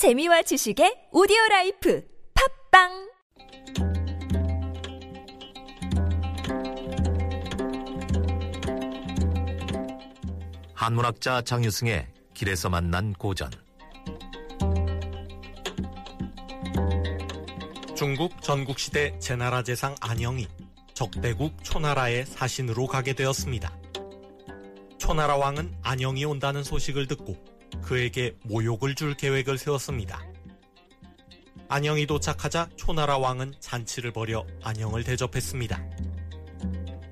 재미와 지식의 오디오 라이프 팟빵 한문학자 장유승의 길에서 만난 고전 중국 전국시대 제나라 재상 안영이 적대국 초나라의 사신으로 가게 되었습니다. 초나라 왕은 안영이 온다는 소식을 듣고 그에게 모욕을 줄 계획을 세웠습니다. 안영이 도착하자 초나라 왕은 잔치를 벌여 안영을 대접했습니다.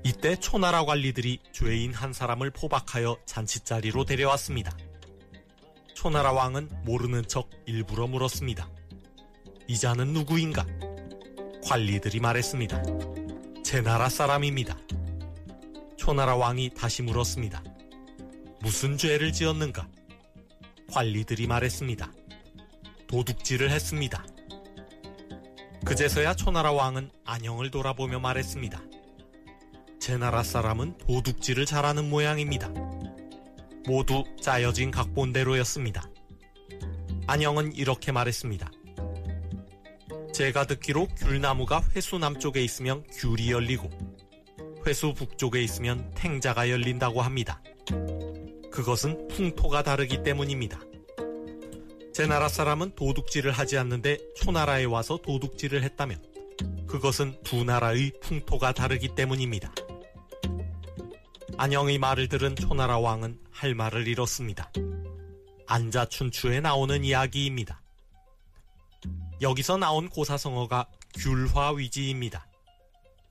이때 초나라 관리들이 죄인 한 사람을 포박하여 잔치자리로 데려왔습니다. 초나라 왕은 모르는 척 일부러 물었습니다. 이 자는 누구인가? 관리들이 말했습니다. 제 나라 사람입니다. 초나라 왕이 다시 물었습니다. 무슨 죄를 지었는가? 관리들이 말했습니다. 도둑질을 했습니다. 그제서야 초나라 왕은 안영을 돌아보며 말했습니다. 제 나라 사람은 도둑질을 잘하는 모양입니다. 모두 짜여진 각본대로였습니다. 안영은 이렇게 말했습니다. 제가 듣기로 귤나무가 회수 남쪽에 있으면 귤이 열리고 회수 북쪽에 있으면 탱자가 열린다고 합니다. 그것은 풍토가 다르기 때문입니다. 제 나라 사람은 도둑질을 하지 않는데 초나라에 와서 도둑질을 했다면 그것은 두 나라의 풍토가 다르기 때문입니다. 안영의 말을 들은 초나라 왕은 할 말을 잃었습니다. 안자춘추에 나오는 이야기입니다. 여기서 나온 고사성어가 귤화위지입니다.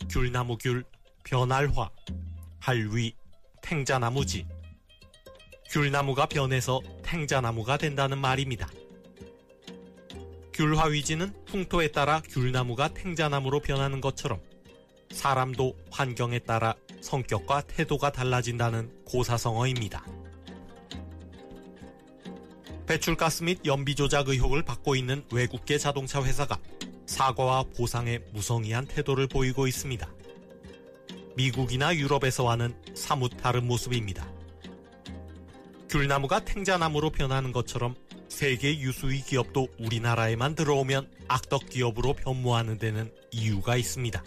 귤나무 귤, 변할화, 할위, 탱자나무지. 귤나무가 변해서 탱자나무가 된다는 말입니다. 귤화위지는 풍토에 따라 귤나무가 탱자나무로 변하는 것처럼 사람도 환경에 따라 성격과 태도가 달라진다는 고사성어입니다. 배출가스 및 연비 조작 의혹을 받고 있는 외국계 자동차 회사가 사과와 보상에 무성의한 태도를 보이고 있습니다. 미국이나 유럽에서와는 사뭇 다른 모습입니다. 귤나무가 탱자나무로 변하는 것처럼 세계 유수의 기업도 우리나라에만 들어오면 악덕 기업으로 변모하는 데는 이유가 있습니다.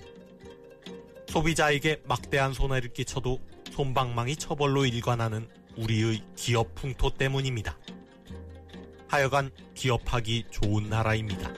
소비자에게 막대한 손해를 끼쳐도 손방망이 처벌로 일관하는 우리의 기업 풍토 때문입니다. 하여간 기업하기 좋은 나라입니다.